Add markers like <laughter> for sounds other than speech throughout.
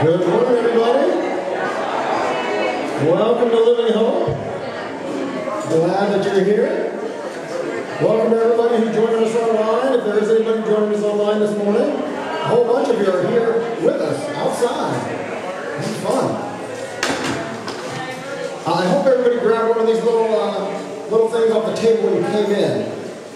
Good morning, everybody. Welcome to Living Hope. Glad that you're here. Welcome to everybody who's joining us online. If there is anybody joining us online this morning, a whole bunch of you are here with us outside. It's fun. I hope everybody grabbed one of these little uh, little things off the table when you came in.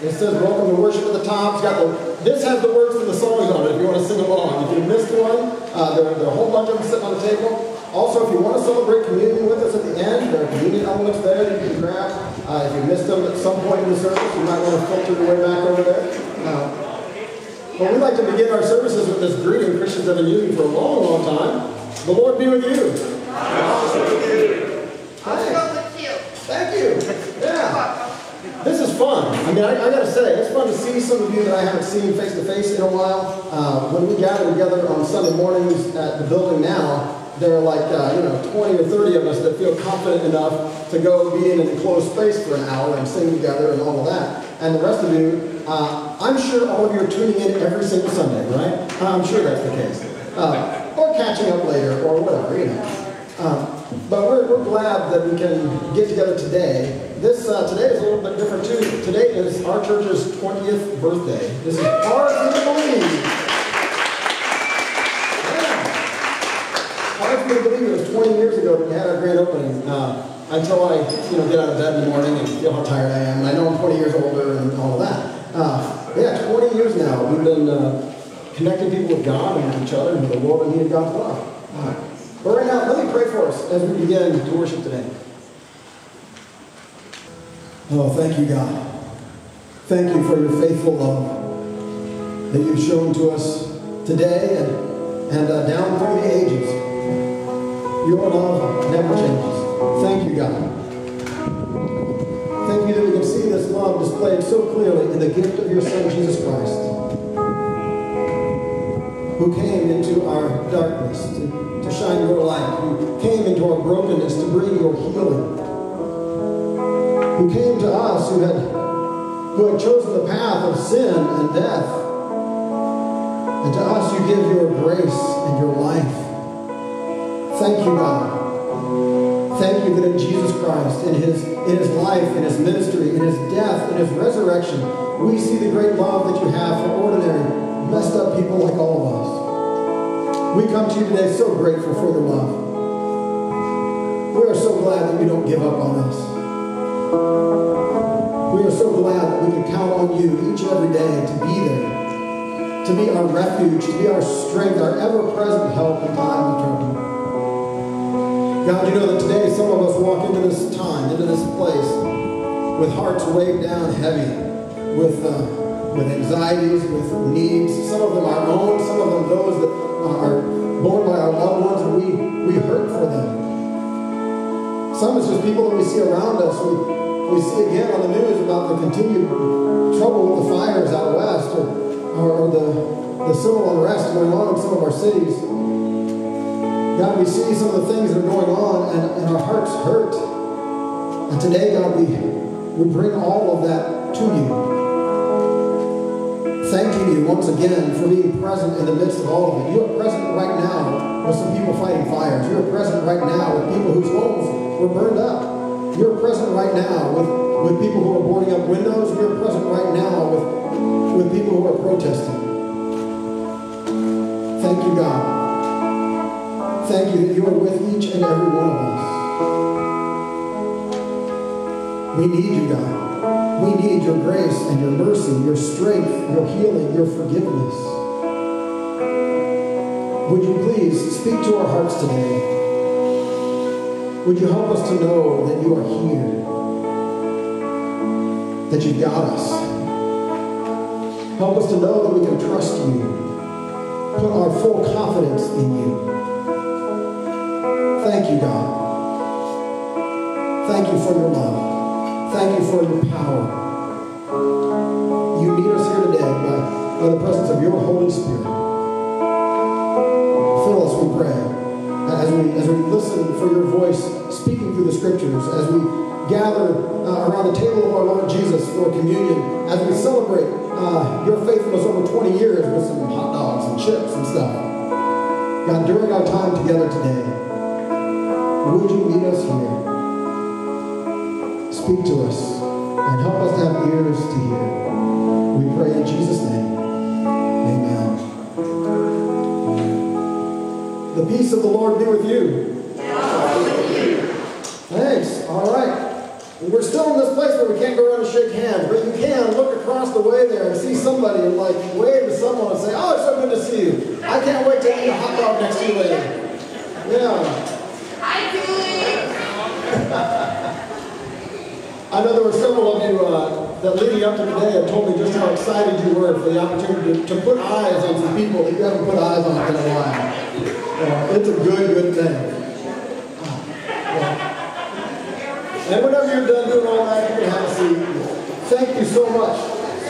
It says "Welcome to Worship" at the top. It's got the. This has the words to the songs on it. If you want to sing along, if you missed one, uh, there, there are a whole bunch of them sitting on the table. Also, if you want to celebrate communion with us at the end, there are communion elements there that you can grab. Uh, if you missed them at some point in the service, you might want to filter your way back over there. Uh, but we like to begin our services with this greeting Christians have been using for a long, long time. The Lord be with you. Yeah. This is fun. I mean, I, I got to say, it's fun to see some of you that I haven't seen face to face in a while. Uh, when we gather together on Sunday mornings at the building now, there are like, uh, you know, 20 or 30 of us that feel confident enough to go be in an enclosed space for an hour and sing together and all of that. And the rest of you, uh, I'm sure all of you are tuning in every single Sunday, right? I'm sure that's the case. Uh, or catching up later or whatever, you know. Um, but we're, we're glad that we can get together today. This uh, today is a little bit different too. Today is our church's 20th birthday. This is hard to believe. Yeah. Hard to believe it was 20 years ago that we had our grand opening. Uh, until I, you know, get out of bed in the morning and feel how tired I am. And I know I'm 20 years older and all of that. Uh, yeah, 20 years now we've been uh, connecting people with God and with each other and with the world and needing God's love. All right. But right now, let me pray for us as we begin to worship today. Oh, thank you, God. Thank you for your faithful love that you've shown to us today and, and uh, down through the ages. Your love never changes. Thank you, God. Thank you that we can see this love displayed so clearly in the gift of your Son, Jesus Christ, who came into our darkness to to shine your light, who came into our brokenness to bring your healing, who came to us who had, who had chosen the path of sin and death. And to us you give your grace and your life. Thank you, God. Thank you that in Jesus Christ, in his, in his life, in his ministry, in his death, in his resurrection, we see the great love that you have for ordinary, messed up people like all of us. We come to you today so grateful for your love. We are so glad that you don't give up on us. We are so glad that we can count on you each and every day to be there, to be our refuge, to be our strength, our ever-present help in time of trouble. God, you know that today some of us walk into this time, into this place, with hearts weighed down heavy, with uh, with anxieties, with needs. Some of them our own, some of them those that are borne by our loved ones and we, we hurt for them. Some is just people that we see around us. We, we see again on the news about the continued trouble with the fires out west or, or, the, the civil unrest going on in some of our cities. God, we see some of the things that are going on and, and our hearts hurt. And today, God, we, we bring all of that to you thanking you once again for being present in the midst of all of it. You are present right now with some people fighting fires. You are present right now with people whose homes were burned up. You're present right now with, with people who are boarding up windows. You're present right now with, with people who are protesting. Thank you, God. Thank you that you are with each and every one of us. We need you, God. We need your grace and your mercy, your strength, your healing, your forgiveness. Would you please speak to our hearts today? Would you help us to know that you are here? That you've got us? Help us to know that we can trust you. Put our full confidence in you. Thank you, God. Thank you for your love. Thank you for your power. You meet us here today by, by the presence of your Holy Spirit. Fill us, we pray, as we, as we listen for your voice speaking through the scriptures, as we gather uh, around the table of our Lord Jesus for communion, as we celebrate uh, your faithfulness over 20 years with some hot dogs and chips and stuff. God, during our time together today, would you meet us here? Speak to us and help us to have ears to hear. We pray in Jesus' name. The peace of the Lord be with you. Thanks. All right. We're still in this place where we can't go around and shake hands, but you can look across the way there and see somebody and like wave to someone and say, "Oh, it's so good to see you. I can't wait to eat a hot dog next to you later." Yeah. Hi, Julie. <laughs> I know there were several of you uh, that leading up to today have told me just how excited you were for the opportunity to, to put eyes on some people that you haven't put eyes on in a while. Uh, it's a good, good thing. And whenever you're done doing all that, you can have a seat. Thank you so much,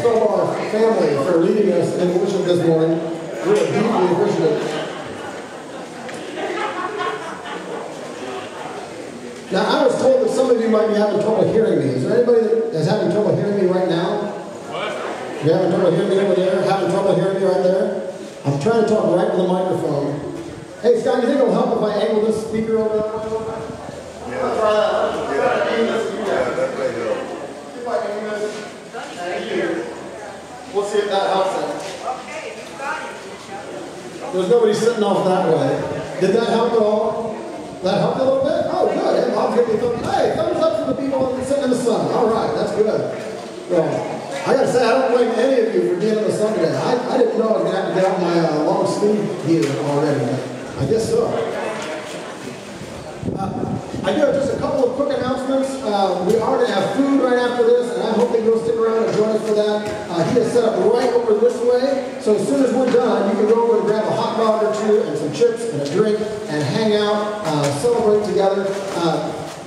of our family, for leading us in worship this morning. We're deeply appreciative. Now, I was told that some of you might be having trouble hearing me. Is there anybody that is having trouble hearing me right now? What? You having trouble hearing me over there? Having trouble hearing me right there? I'm trying to talk right to the microphone. Hey, Scott, you think it'll help if I angle this speaker over? Yeah. To this. Yeah, that may help. See if. We'll see if that helps. Okay, you got it. There's nobody sitting off that way. Did that help at all? That helped a little bit? Oh, good. Bob's giving me thumbs. Hey, thumbs up for the people sitting in the sun. All right, that's good. Well, I gotta say, I don't blame any of you for being in the sun today. I, I didn't know I was gonna have to get out my uh, long sleeve here already, I guess so. Uh, I do have just a couple of quick announcements. Uh, we are going to have food right after this, and I hope that you'll stick around and join us for that. Uh, he is set up right over this way, so as soon as we're done, you can go over and grab a hot dog or two and some chips and a drink and hang out, uh, celebrate together.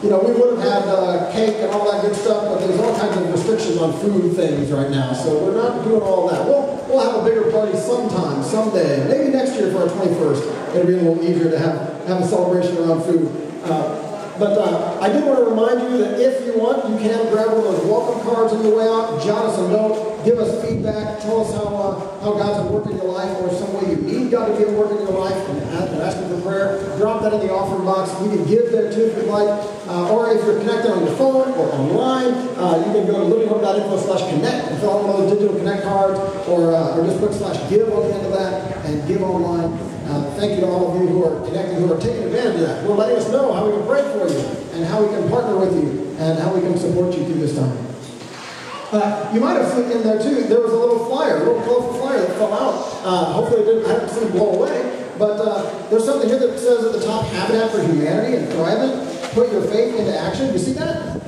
You know, we would have had uh, cake and all that good stuff, but there's all kinds of restrictions on food things right now, so we're not doing all that. We'll, we'll have a bigger party sometime, someday, maybe next year for our 21st. It'll be a little easier to have, have a celebration around food. Uh, but uh, I do want to remind you that if you want, you can grab one of those welcome cards on your way out, a note, give us feedback, tell us how, uh, how God's at work in your life, or some way you need God to be at work in your life, and, ask Him for prayer. Drop that in the offering box. You can give there too if you'd like. Uh, or if you're connected on your phone or online, uh, you can go to livinghope.info slash connect and fill out one of those digital connect cards, or, uh, or just put slash give on the end of that and give online. Uh, thank you to all of you who are connecting, who are taking advantage of that, who are letting us know how we can pray for you and how we can partner with you and how we can support you through this time. Uh, you might have seen in there too, there was a little flyer, a little colorful flyer that fell out. Uh, hopefully it didn't, I haven't seen it blow away, but uh, there's something here that says at the top, Habitat for Humanity and Thrivent, put your faith into action. You see that?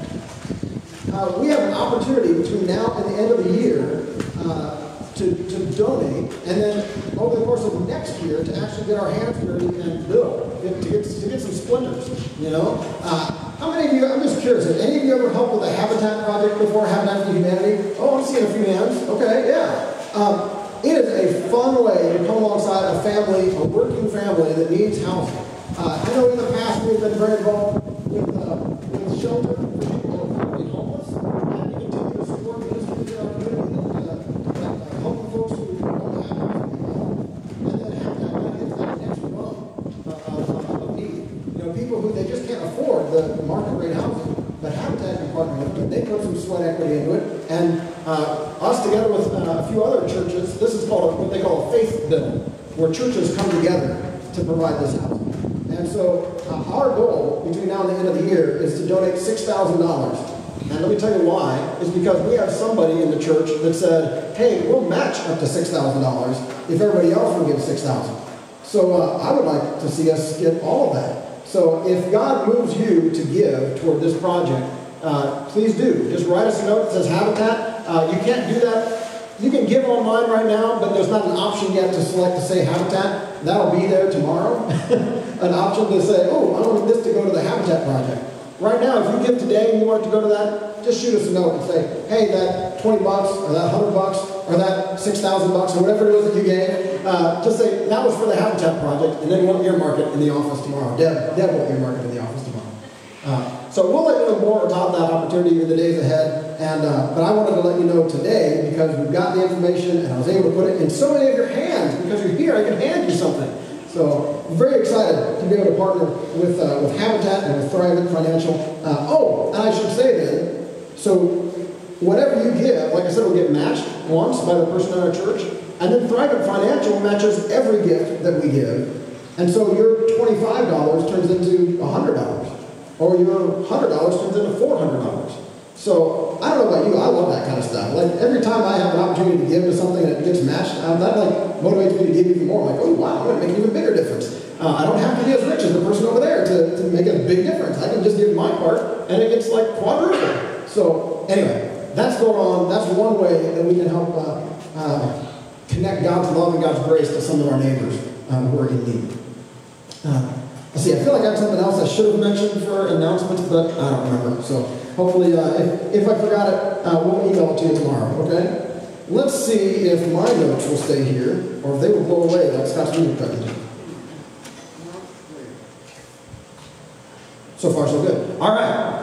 Uh, we have an opportunity between now and the end of the year uh, to, to donate, and then over the course of next year to actually get our hands dirty and build, get, to, get, to get some splinters, you know? Uh, how many of you, I'm just curious, have any of you ever helped with a Habitat project before, Habitat for Humanity? Oh, I'm seeing a few hands. Okay, yeah. Um, it is a fun way to come alongside a family, a working family that needs housing. Uh, I know in the past we've been very involved with, uh, with shelter for people who are currently homeless, and we continue to support ministries in our community that, uh, that uh, help the folks who don't have housing. And then Habitat really hits that next rung uh, of, of, of need. You know, people who they just can't afford the, the market rate housing, but Habitat can partner with them. They put some sweat equity into it, and uh, us together with uh, a few other churches, this is called what they call a faith build, where churches come together to provide this housing. And so uh, our goal between now and the end of the year is to donate $6,000. And let me tell you why, is because we have somebody in the church that said, hey, we'll match up to $6,000 if everybody else will give $6,000. So uh, I would like to see us get all of that. So if God moves you to give toward this project, uh, please do. Just write us a note that says Habitat. Uh, you can't do that. You can give online right now, but there's not an option yet to select to say Habitat. That'll be there tomorrow. <laughs> an option to say, oh, I want this to go to the Habitat project. Right now, if you give today and you want it to go to that, just shoot us a note and say, hey, that 20 bucks or that 100 bucks or that 6,000 bucks or whatever it was that you gave, uh, just say that was for the Habitat project, and then we'll earmark it in the office tomorrow. Deb, Deb will earmark it in the office tomorrow. Uh, so we'll let you know more about that opportunity in the days ahead. And uh, but I wanted to let you know today because we've got the information and I was able to put it in so many of your hands because you're here. I can hand you something. So I'm very excited to be able to partner with, uh, with Habitat and with Thrivent Financial. Uh, oh, and I should say then, so whatever you give, like I said, will get matched once by the person in our church, and then Thrivent Financial matches every gift that we give. And so your $25 turns into $100, or your $100 turns into $400. So I don't know about you, I love that kind of stuff. Like every time I have an opportunity to give to something that gets matched, um, that like motivates me to give even more. I'm like, oh wow, I'm gonna make an even bigger difference. Uh, I don't have to be as rich as the person over there to, to make a big difference. I can just give my part and it gets like quadrupled. So anyway, that's going on. That's one way that we can help uh, uh, connect God's love and God's grace to some of our neighbors um, who are in need. See, I feel like I have something else I should have mentioned for announcements, but I don't remember. So hopefully, uh, if, if I forgot it, uh, we'll email it to you tomorrow, okay? Let's see if my notes will stay here or if they will blow away like Scott's music button. So far, so good. All right.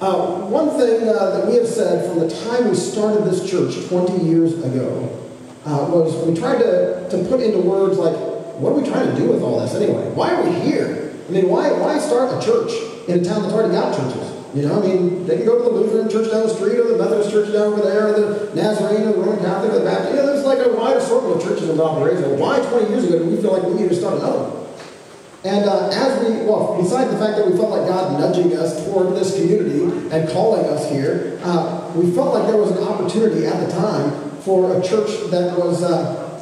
Uh, one thing uh, that we have said from the time we started this church 20 years ago uh, was we tried to, to put into words like, what are we trying to do with all this anyway? Why are we here? I mean, why, why start a church in a town that's already got churches? You know, I mean, they can go to the Lutheran church down the street or the Methodist church down over there, or the Nazarene or the Roman Catholic or the Baptist. You know, there's like a wide assortment of churches in Valparaiso. Why 20 years ago did we feel like we needed to start another one? And uh, as we, well, besides the fact that we felt like God nudging us toward this community and calling us here, uh, we felt like there was an opportunity at the time for a church that was, uh,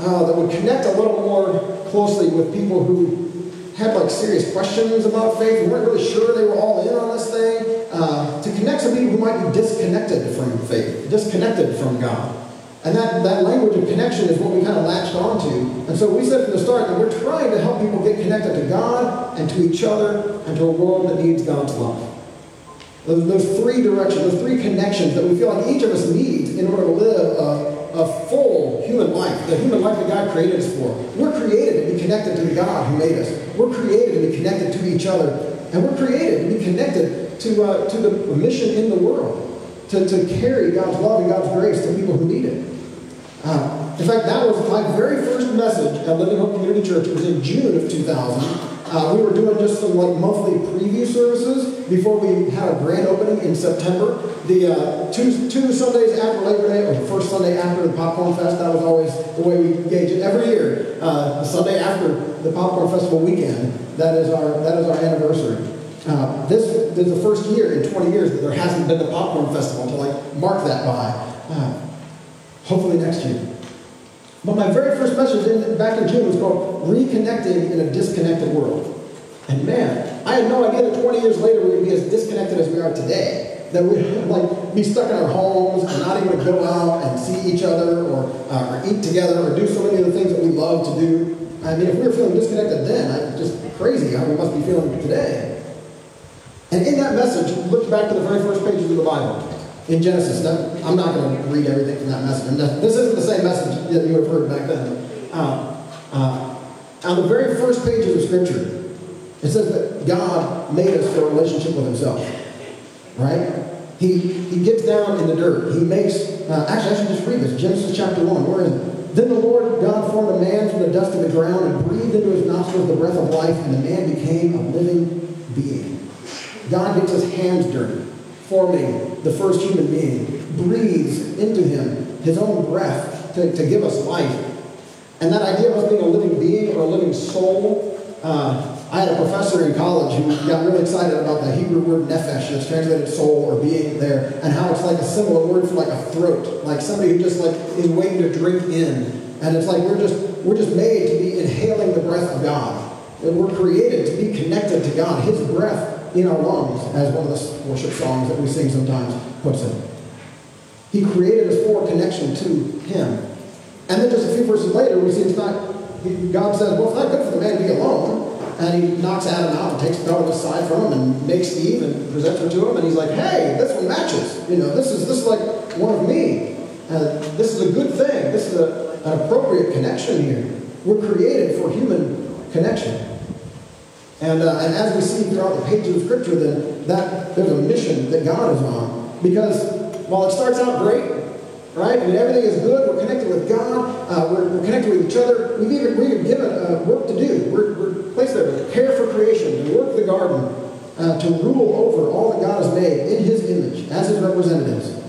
uh, that would connect a little more closely with people who had like serious questions about faith and weren't really sure they were all in on this thing, uh, to connect some people who might be disconnected from faith, disconnected from God. And that, that language of connection is what we kind of latched onto. And so we said from the start that we're trying to help people get connected to God and to each other and to a world that needs God's love. Those, those three directions, those three connections that we feel like each of us needs in order to live a full human life, the human life that God created us for. We're created to be connected to the God who made us. We're created to be connected to each other. And we're created to be connected to, uh, to the mission in the world, to, to carry God's love and God's grace to people who need it. Uh, in fact, that was my very first message at Living Hope Community Church. It was in June of 2000. Uh, we were doing just some like monthly preview services before we had a grand opening in September. The uh, two, two Sundays after Labor Day, or the first Sunday after the Popcorn Fest, that was always the way we gauge it. Every year, uh, the Sunday after the Popcorn Festival weekend, that is our, that is our anniversary. Uh, this is the first year in 20 years that there hasn't been a Popcorn Festival to like mark that by. Uh, hopefully next year. But my very first message in, back in June was called Reconnecting in a Disconnected World. And man, I had no idea that 20 years later we would be as disconnected as we are today. That we'd like be stuck in our homes and not able to go out and see each other or, uh, or eat together or do so many of the things that we love to do. I mean, if we were feeling disconnected then, I just crazy how we must be feeling today. And in that message, looked back to the very first pages of the Bible in Genesis. I'm not going to read everything from that message. This isn't the same message that you would have heard back then. Uh, uh, on the very first pages of Scripture, it says that God made us for a relationship with Himself. Right? He, he gets down in the dirt. He makes, uh, actually, I should just read this. Genesis chapter 1. Where is it? Then the Lord God formed a man from the dust of the ground and breathed into his nostrils the breath of life, and the man became a living being. God gets his hands dirty forming the first human being, breathes into him his own breath to, to give us life. And that idea of us being a living being or a living soul, uh, I had a professor in college who got really excited about the Hebrew word nephesh, that's translated soul or being there, and how it's like a similar word for like a throat, like somebody who just like is waiting to drink in. And it's like we're just we're just made to be inhaling the breath of God. And we're created to be connected to God. His breath in our lungs, as one of the worship songs that we sing sometimes puts it. He created us for connection to Him. And then just a few verses later, we see it's not, God says, well, it's not good for the man to be alone. And he knocks Adam out and takes the dog aside from him and makes Eve and presents her to him. And he's like, hey, this one matches. You know, this is, this is like one of me. Uh, this is a good thing. This is a, an appropriate connection here. We're created for human connection. And, uh, and as we see throughout the pages of Scripture, then that there's a mission that God is on. Because while it starts out great, right? And everything is good. We're connected with God. Uh, we're, we're, connected with each other. We've even, we're even given uh, work to do. We're, we're placed there to care for creation, to work the garden, uh, to rule over all that God has made in His image as His representatives.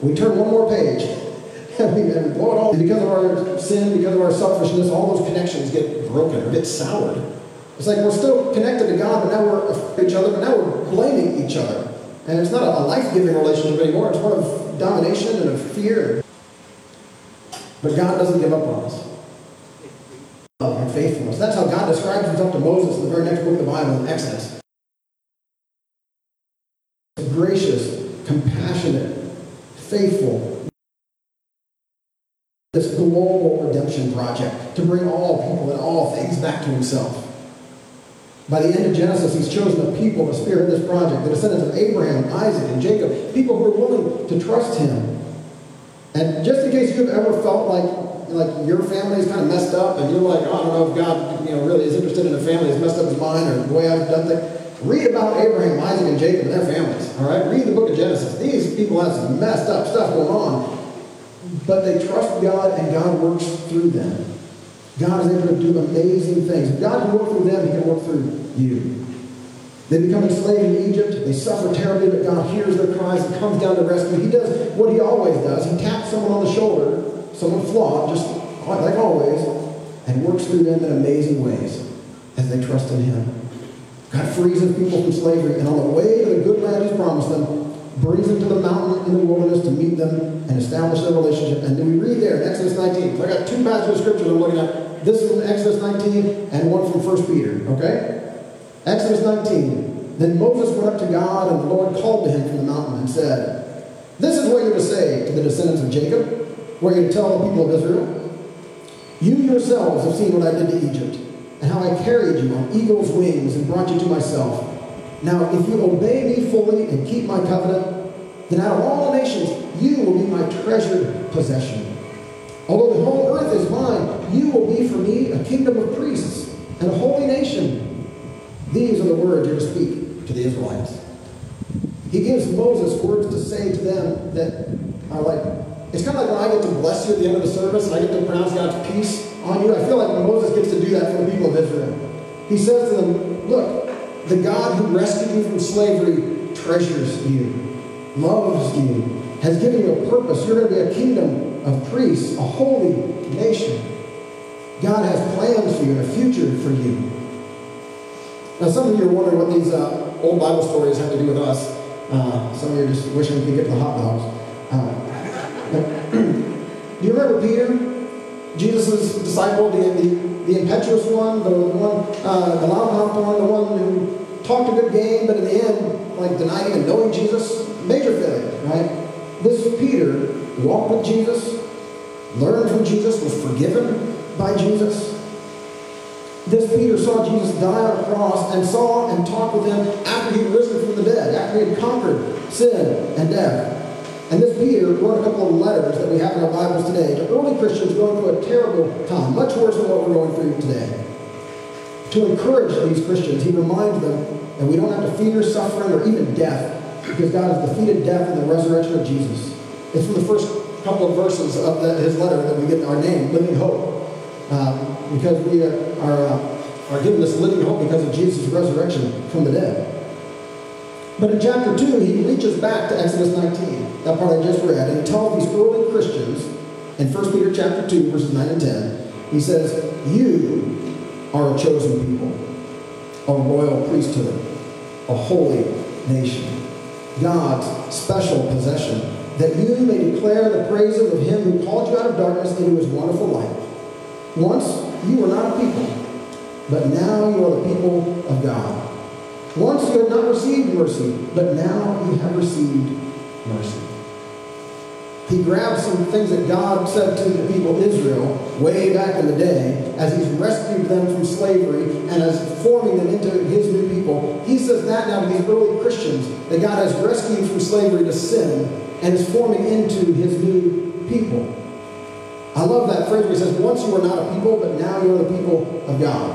We turn one more page. <laughs> and we, and blow it all. And because of our sin, because of our selfishness, all those connections get broken or get soured. It's like we're still connected to God, but now we're each other, but now we're blaming each other. And it's not a, life-giving relationship anymore. It's one of domination and of fear. But God doesn't give up on us. Love and faithfulness. That's how God describes himself to Moses in the very next book of the Bible, in Exodus. Gracious, compassionate, faithful. This global redemption project to bring all people and all things back to himself. By the end of Genesis, he's chosen a people to spearhead this project, the descendants of Abraham, Isaac, and Jacob, people who are willing to trust him. And just in case you've ever felt like like your family is kind of messed up and you're like, oh, I don't know if God you know, really is interested in a family that's messed up as mine or the way I've done things. Read about Abraham, Isaac, and Jacob and their families. All right? Read the book of Genesis. These people have some messed up stuff going on. But they trust God and God works through them. God is able to do amazing things. If God can work through them, He can work through you. They become enslaved in Egypt. They suffer terribly, but God hears their cries and comes down to rescue. He does what He always does. He taps someone on the shoulder, someone flawed, just like always, and works through them in amazing ways as they trust in Him. God frees His people from slavery, and on the way to the good land He's promised them, brings them to the mountain in the wilderness to meet them and establish their relationship. And then we read there in Exodus 19. So I got two passages of scripture I'm looking at. This is from Exodus 19 and one from 1 Peter, okay? Exodus 19. Then Moses went up to God, and the Lord called to him from the mountain and said, This is what you're to say to the descendants of Jacob, where you to tell the people of Israel. You yourselves have seen what I did to Egypt, and how I carried you on eagle's wings and brought you to myself. Now, if you obey me fully and keep my covenant, then out of all the nations, you will be my treasured possession. Although the whole earth is mine, you will be for me a kingdom of priests and a holy nation. These are the words you're to speak to the Israelites. He gives Moses words to say to them that are like, it's kind of like when I get to bless you at the end of the service and I get to pronounce God's peace on you. I feel like Moses gets to do that for the people of Israel. He says to them, Look, the God who rescued you from slavery treasures you, loves you, has given you a purpose. You're going to be a kingdom of priests, a holy nation. God has plans for you and a future for you. Now, some of you are wondering what these uh, old Bible stories have to do with us. Uh, some of you are just wishing we could get to the hot dogs. Uh, <clears throat> do you remember Peter? Jesus' disciple, the, the, the impetuous one, the, one, uh, the loudmouth one, the one who talked a good game, but in the end, like denying knowing Jesus, major failure, right? This Peter walked with Jesus, learned from Jesus, was forgiven by Jesus. This Peter saw Jesus die on a cross and saw and talked with him after he had risen from the dead, after he had conquered sin and death. And this Peter wrote a couple of letters that we have in our Bibles today to early Christians going through a terrible time, much worse than what we're going through today. To encourage these Christians, he reminds them that we don't have to fear suffering or even death because God has defeated death in the resurrection of Jesus. It's from the first couple of verses of the, his letter that we get our name, Living Hope. Um, because we are, are, uh, are given this living hope because of Jesus' resurrection from the dead. But in chapter 2, he reaches back to Exodus 19, that part I just read, and tells these early Christians in 1 Peter chapter 2, verses 9 and 10, he says, You are a chosen people, a royal priesthood, a holy nation, God's special possession that you may declare the praises of him who called you out of darkness into his wonderful light. Once you were not a people, but now you are the people of God. Once you had not received mercy, but now you have received mercy. He grabs some things that God said to the people of Israel way back in the day as he's rescued them from slavery and as forming them into his new people. He says that now to these early Christians that God has rescued from slavery to sin and is forming into his new people. I love that phrase where he says, Once you were not a people, but now you are the people of God.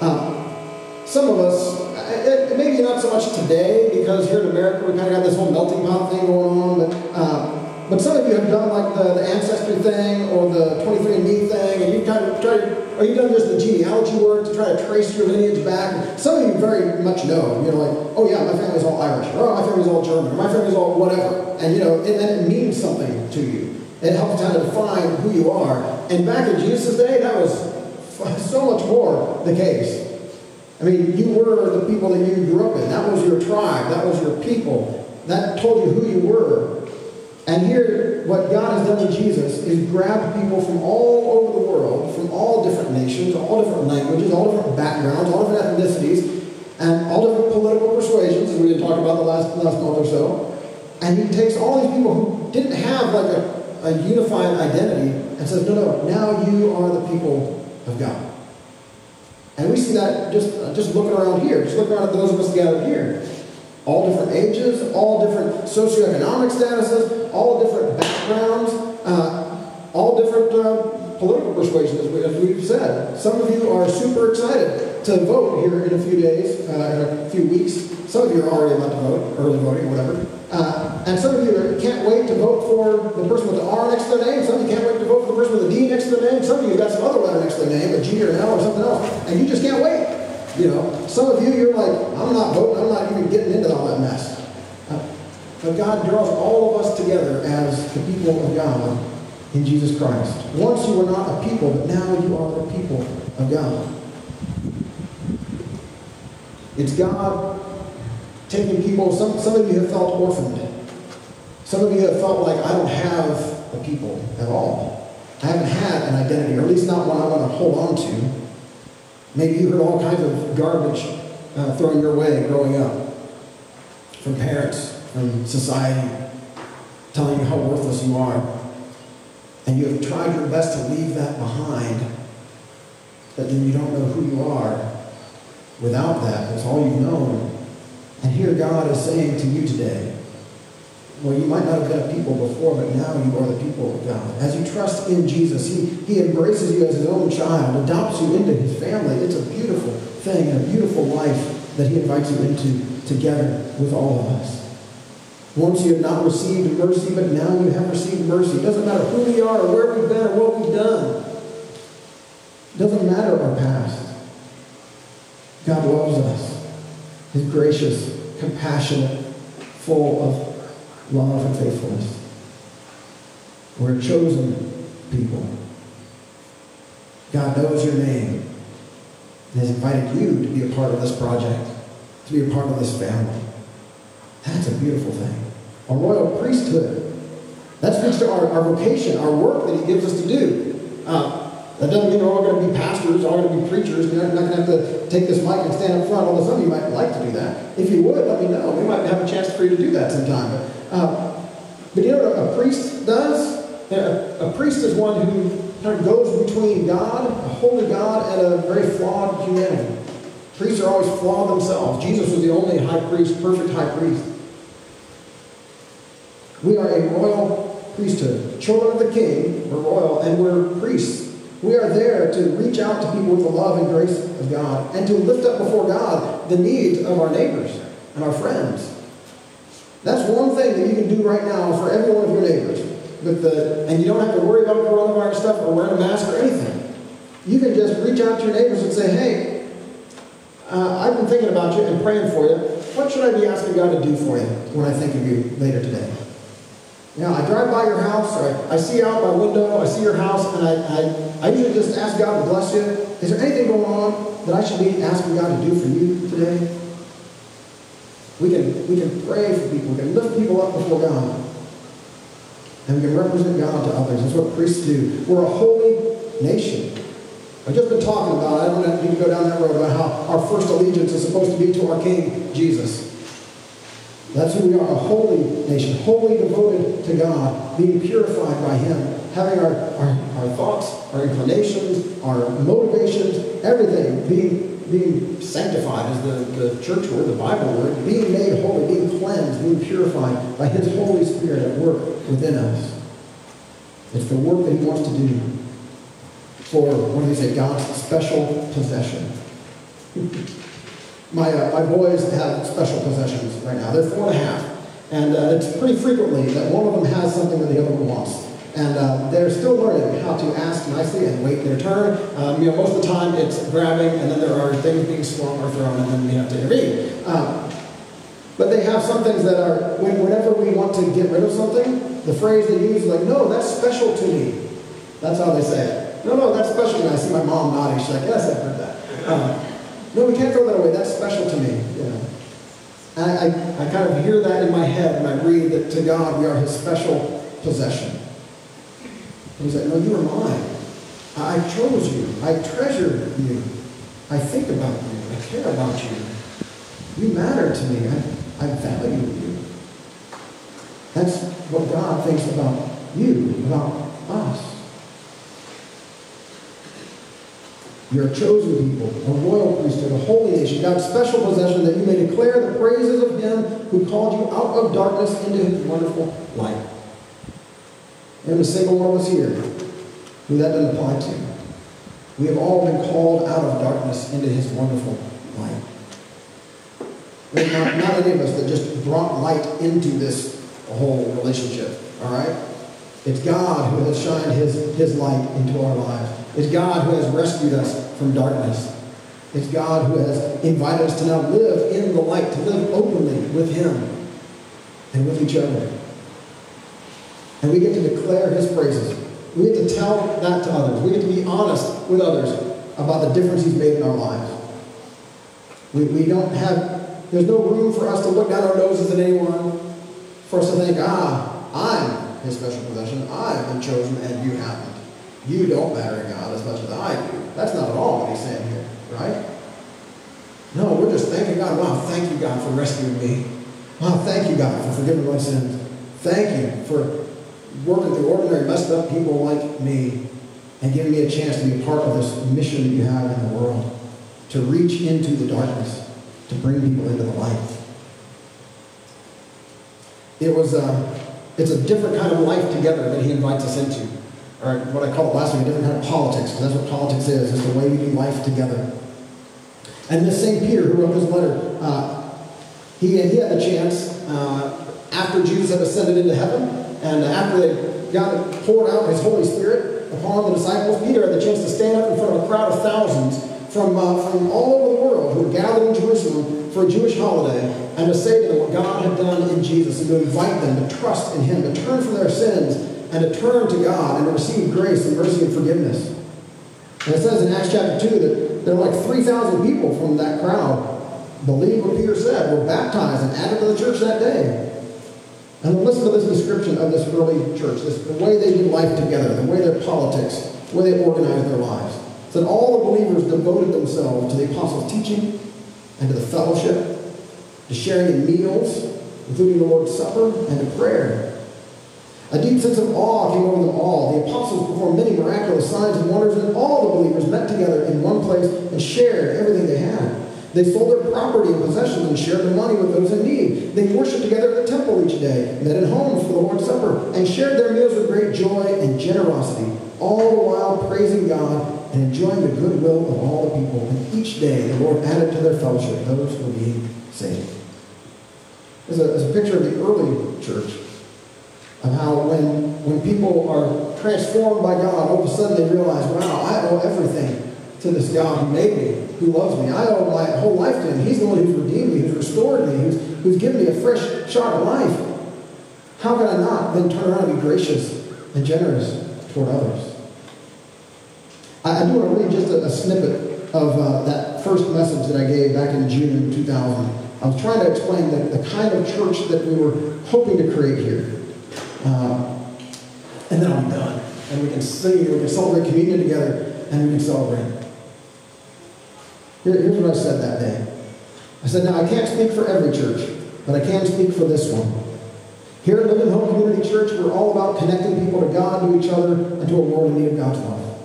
Um, some of us, it, maybe not so much today, because here in America we kind of got this whole melting pot thing going on, but uh, but some of you have done like the, the ancestry thing or the 23andMe thing, and you've kind of tried, or you've done just the genealogy work to try to trace your lineage back. Some of you very much know, you know, like, oh yeah, my family's all Irish, or oh, my family's all German, or my family's all whatever. And you know, and then it means something to you. It helps kind of define who you are. And back in Jesus' day, that was <laughs> so much more the case. I mean, you were the people that you grew up in. That was your tribe. That was your people. That told you who you were. And here, what God has done in Jesus is grab people from all over the world, from all different nations, all different languages, all different backgrounds, all different ethnicities, and all different political persuasions, as we had talked about the last, last month or so. And he takes all these people who didn't have like a, a unified identity and says, no, no, now you are the people of God. And we see that just, uh, just looking around here, just looking around at those of us gathered here all different ages, all different socioeconomic statuses, all different backgrounds, uh, all different uh, political persuasions, as, we, we've said. Some of you are super excited to vote here in a few days, uh, in a few weeks. Some of you are already about to vote, early voting, whatever. And some of you can't wait to vote for the person with the R next to their name. Some of you can't wait to vote for the person with the D next to their name. Some of you got some other letter next to their name, a G or an L or something else, and you just can't wait. You know, some of you, you're like, I'm not voting, I'm not even getting into all that mess. But God draws all of us together as the people of God in Jesus Christ. Once you were not a people, but now you are the people of God. It's God taking people, some, some of you have felt orphaned. Some of you have felt like I don't have a people at all. I haven't had an identity, or at least not one I want to hold on to. Maybe you heard all kinds of garbage uh, thrown your way growing up from parents, from society, telling you how worthless you are. And you have tried your best to leave that behind, but then you don't know who you are without that. It's all you've known. And here God is saying to you today, well, you might not have been a people before, but now you are the people of God. As you trust in Jesus, He, he embraces you as His own child, adopts you into His family. It's a beautiful thing and a beautiful life that He invites you into together with all of us. Once you have not received mercy, but now you have received mercy. It doesn't matter who we are or where we've been or what we've done. It doesn't matter our past. God loves us. He's gracious, compassionate, full of love and faithfulness. We're a chosen people. God knows your name and has invited you to be a part of this project, to be a part of this family. That's a beautiful thing. A royal priesthood. That speaks to our, our vocation, our work that He gives us to do. Uh, that doesn't mean we're all going to be pastors, all going to be preachers. You're not going to have to take this mic and stand up front, although some of you might like to do that. If you would, let me know. We might have a chance for you to do that sometime. Uh, but you know what a priest does? A, a priest is one who kind of goes between God, a holy God, and a very flawed humanity. Priests are always flawed themselves. Jesus was the only high priest, perfect high priest. We are a royal priesthood. Children of the king, we're royal, and we're priests. We are there to reach out to people with the love and grace of God and to lift up before God the needs of our neighbors and our friends that's one thing that you can do right now for every one of your neighbors. With the, and you don't have to worry about coronavirus stuff or wearing a mask or anything. You can just reach out to your neighbors and say, hey, uh, I've been thinking about you and praying for you. What should I be asking God to do for you when I think of you later today? Know, I drive by your house, or I, I see out my window, I see your house, and I, I, I usually just ask God to bless you. Is there anything going on that I should be asking God to do for you today? We can, we can pray for people. We can lift people up before God. And we can represent God to others. That's what priests do. We're a holy nation. I've just been talking about, I don't need to go down that road, about how our first allegiance is supposed to be to our King, Jesus. That's who we are, a holy nation, wholly devoted to God, being purified by Him, having our, our, our thoughts, our inclinations, our motivations, everything being being sanctified is the, the church word, the Bible word, being made holy, being cleansed, being purified by His Holy Spirit at work within us. It's the work that He wants to do for, what do they say, God's special possession. <laughs> my, uh, my boys have special possessions right now. They're four and a half. And uh, it's pretty frequently that one of them has something that the other one wants. And uh, they're still learning how to ask nicely and wait their turn. Um, you know, most of the time it's grabbing, and then there are things being swung or thrown, and then we have to intervene. Um, but they have some things that are, whenever we want to get rid of something, the phrase they use is like, no, that's special to me. That's how they say it. No, no, that's special to me. I see my mom nodding. She's like, yes, I've heard that. Um, no, we can't throw that away. That's special to me. You know. And I, I, I kind of hear that in my head when I read that to God we are his special possession. And he's like, no, you are mine. I chose you. I treasure you. I think about you. I care about you. You matter to me. I, I value you. That's what God thinks about you, about us. You're a chosen people, a royal priesthood, a holy nation, God's special possession, that you may declare the praises of Him who called you out of darkness into His wonderful light. A single one of us here who that doesn't apply to. We have all been called out of darkness into His wonderful light. There's not, not any of us that just brought light into this whole relationship, all right? It's God who has shined his, his light into our lives. It's God who has rescued us from darkness. It's God who has invited us to now live in the light, to live openly with Him and with each other. And we get to declare His praises. We get to tell that to others. We get to be honest with others about the difference He's made in our lives. We, we don't have, there's no room for us to look down our noses at anyone, for us to think, ah, I'm his special possession. I've been chosen and you haven't. You don't matter to God as much as I do. That's not at all what he's saying here, right? No, we're just thanking God. Wow, thank you, God, for rescuing me. Wow, thank you, God, for forgiving my sins. Thank you for working through ordinary, messed up people like me and giving me a chance to be part of this mission that you have in the world to reach into the darkness, to bring people into the light. It was, uh, it's a different kind of life together that he invites us into. Or what I called last week, a different kind of politics, because that's what politics is. It's the way we do life together. And this same Peter who wrote this letter, uh, he, he had a chance, uh, after Jesus had ascended into heaven, and after they God poured out his Holy Spirit upon the disciples, Peter had the chance to stand up in front of a crowd of thousands from, uh, from all over the world who were gathered in Jerusalem for a Jewish holiday and to say to them what God had done in Jesus and to invite them to trust in Him, to turn from their sins and to turn to God and to receive grace and mercy and forgiveness. And it says in Acts chapter 2 that there were like 3,000 people from that crowd believed what Peter said, were baptized and added to the church that day. And listen to this description of this early church, this, the way they do life together, the way their politics, the way they organize their lives. It said all the believers devoted themselves to the apostles' teaching and to the fellowship, to sharing in meals, including the Lord's Supper, and to prayer. A deep sense of awe came over them all. The apostles performed many miraculous signs and wonders, and all the believers met together in one place and shared everything they had. They sold their property and possessions and shared their money with those in need. They worshiped together at the temple each day, met at homes for the Lord's Supper, and shared their meals with great joy and generosity, all the while praising God and enjoying the goodwill of all the people. And each day the Lord added to their fellowship those who were being saved. There's a, there's a picture of the early church of how when, when people are transformed by God, all of a sudden they realize, wow, I owe everything to this God who made me, who loves me. I owe my whole life to him. He's the one who's redeemed me, who's restored me, who's, who's given me a fresh shot of life. How can I not then turn around and be gracious and generous toward others? I, I do want to read just a, a snippet of uh, that first message that I gave back in June 2000. I was trying to explain the, the kind of church that we were hoping to create here. Um, and then I'm done. And we can sing, we can celebrate communion together, and we can celebrate. Here, here's what I said that day. I said, now I can't speak for every church, but I can speak for this one. Here at Living Hope Community Church, we're all about connecting people to God, to each other, and to a world in need of God's love.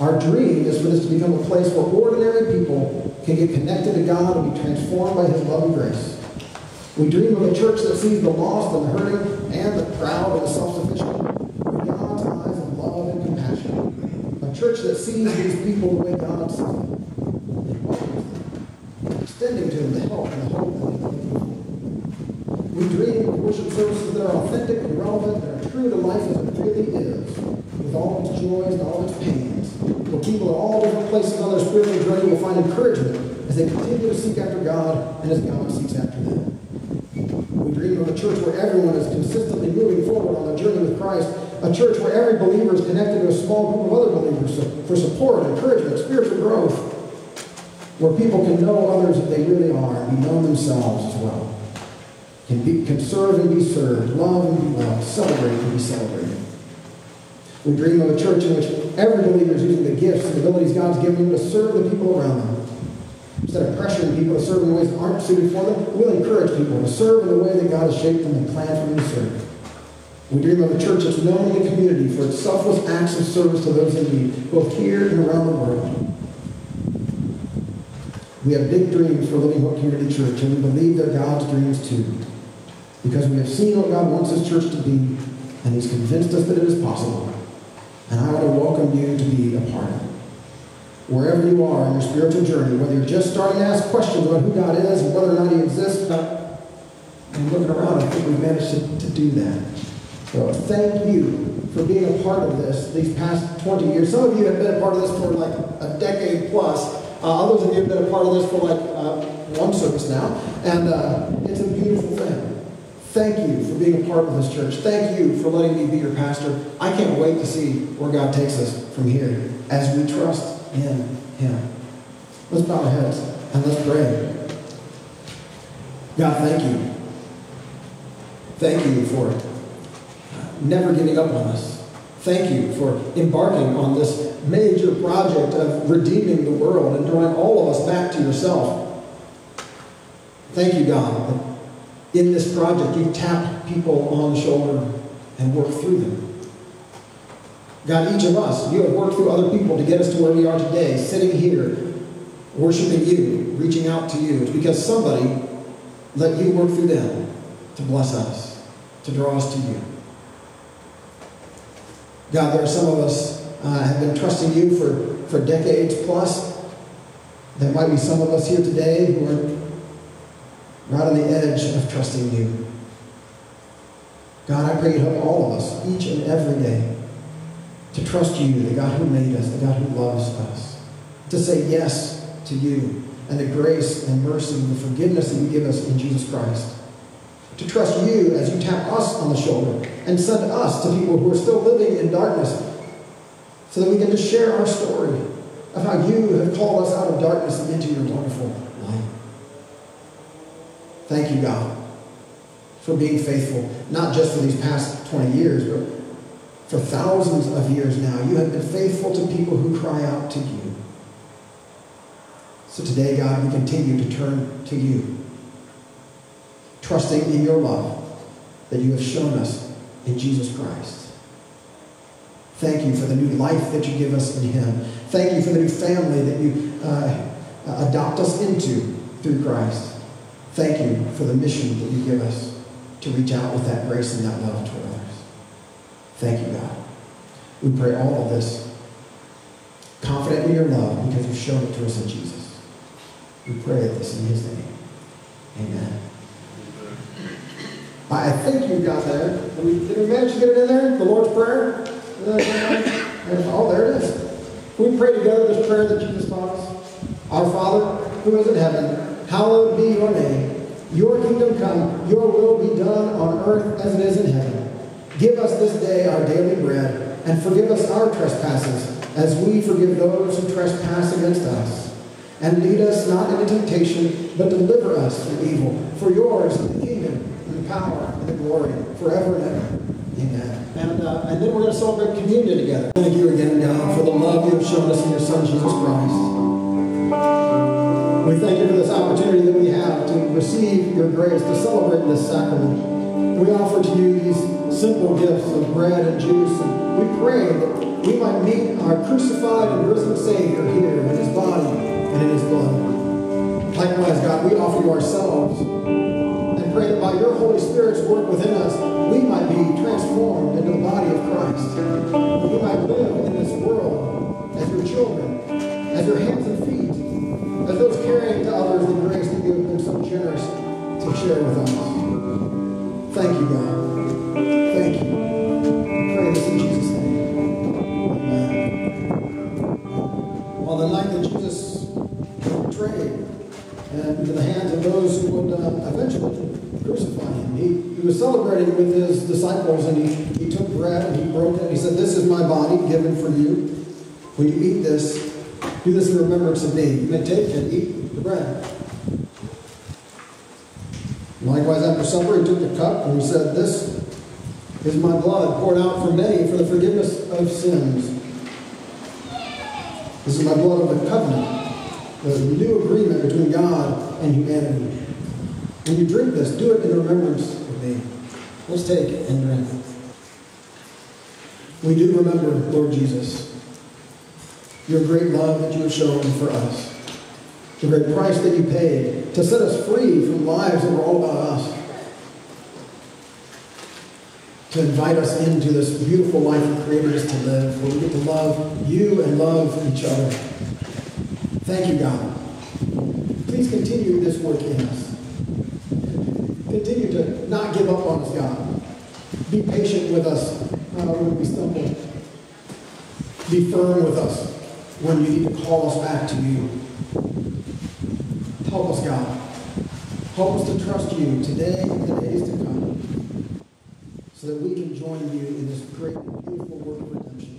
Our dream is for this to become a place where ordinary people can get connected to God and be transformed by His love and grace. We dream of a church that sees the lost and the hurting and the proud and the self-sufficient with God's eyes of love and compassion. A church that sees these people the way God sees them extending to them the help and the hope that they need. We dream of worship services that are authentic and relevant, that are true to life as it really is, with all its joys and all its pains, where people at all different places on their spiritual journey will find encouragement as they continue to seek after God and as God seeks after them. We dream of a church where everyone is consistently moving forward on their journey with Christ, a church where every believer is connected to a small group of other believers for support, encouragement, spiritual growth, where people can know others as they really are and be known themselves as well serve and be served, love and be loved, celebrate and be celebrated. We dream of a church in which every believer is using the gifts and abilities God's given them to serve the people around them. Instead of pressuring people to serve in ways that aren't suited for them, we'll encourage people to serve in the way that God has shaped them and planned for them to serve. We dream of a church that's known in the community for its selfless acts of service to those in need, both here and around the world. We have big dreams for Living Hope Community Church, and we believe they're God's dreams too because we have seen what God wants His church to be, and He's convinced us that it is possible. And I want to welcome you to be a part of it. Wherever you are in your spiritual journey, whether you're just starting to ask questions about who God is and whether or not He exists, and looking around, I think we've managed to, to do that. So thank you for being a part of this these past 20 years. Some of you have been a part of this for like a decade plus. Uh, others of you have been a part of this for like uh, one service now. And uh, it's. Thank you for being a part of this church. Thank you for letting me be your pastor. I can't wait to see where God takes us from here as we trust in Him. Let's bow our heads and let's pray. God, thank you. Thank you for uh, never giving up on us. Thank you for embarking on this major project of redeeming the world and drawing all of us back to yourself. Thank you, God, in this project, you tap people on the shoulder and work through them. God, each of us, you have worked through other people to get us to where we are today, sitting here, worshiping you, reaching out to you. It's because somebody let you work through them to bless us, to draw us to you. God, there are some of us uh, have been trusting you for, for decades plus. There might be some of us here today who are right on the edge of trusting you. God, I pray you help all of us, each and every day, to trust you, the God who made us, the God who loves us, to say yes to you and the grace and mercy and the forgiveness that you give us in Jesus Christ. To trust you as you tap us on the shoulder and send us to people who are still living in darkness so that we can just share our story of how you have called us out of darkness and into your wonderful light. Thank you, God, for being faithful, not just for these past 20 years, but for thousands of years now. You have been faithful to people who cry out to you. So today, God, we continue to turn to you, trusting in your love that you have shown us in Jesus Christ. Thank you for the new life that you give us in Him. Thank you for the new family that you uh, adopt us into through Christ. Thank you for the mission that you give us to reach out with that grace and that love toward others. Thank you, God. We pray all of this confident in your love because you've shown it to us in Jesus. We pray this in his name. Amen. I think you got there. Did we, did we manage to get it in there? The Lord's Prayer? Oh, there it is. We pray together this prayer that Jesus taught us. Our Father, who is in heaven, Hallowed be your name. Your kingdom come, your will be done on earth as it is in heaven. Give us this day our daily bread, and forgive us our trespasses, as we forgive those who trespass against us. And lead us not into temptation, but deliver us from evil. For yours is the kingdom, and the power, and the glory, forever and ever. Amen. And, uh, and then we're going to celebrate communion together. Thank you again, God, for the love you have shown us in your Son, Jesus Christ. Your grace, to celebrate this sacrament. We offer to you these simple gifts of bread and juice, and we pray that we might meet our crucified and risen Savior here in his body and in his blood. Likewise, God, we offer you ourselves and pray that by your Holy Spirit's work within us, we might be transformed into the body of Christ. We might live in this world as your children, as your hands and feet, as those carrying to others the grace that you have been so generous share with us. Thank you, God. Thank you. Pray this in Jesus' name. Amen. On the night that Jesus was betrayed and into the hands of those who would uh, eventually crucify him, he, he was celebrating with his disciples and he, he took bread and he broke it. He said, This is my body given for you. When you eat this, do this in remembrance of me. You may take and eat the bread. Likewise, after supper, he took the cup and he said, This is my blood poured out for many for the forgiveness of sins. This is my blood of the covenant, the new agreement between God and humanity. When you drink this, do it in remembrance of me. Let's take it and drink. We do remember, Lord Jesus, your great love that you have shown for us the great price that you paid to set us free from lives that were all about us, to invite us into this beautiful life you created us to live, where we get to love you and love each other. Thank you, God. Please continue this work in us. Continue to not give up on us, God. Be patient with us uh, when we stumble. Be firm with us when you need to call us back to you. Help us, God. Help us to trust you today and the days to come so that we can join you in this great and beautiful work of redemption.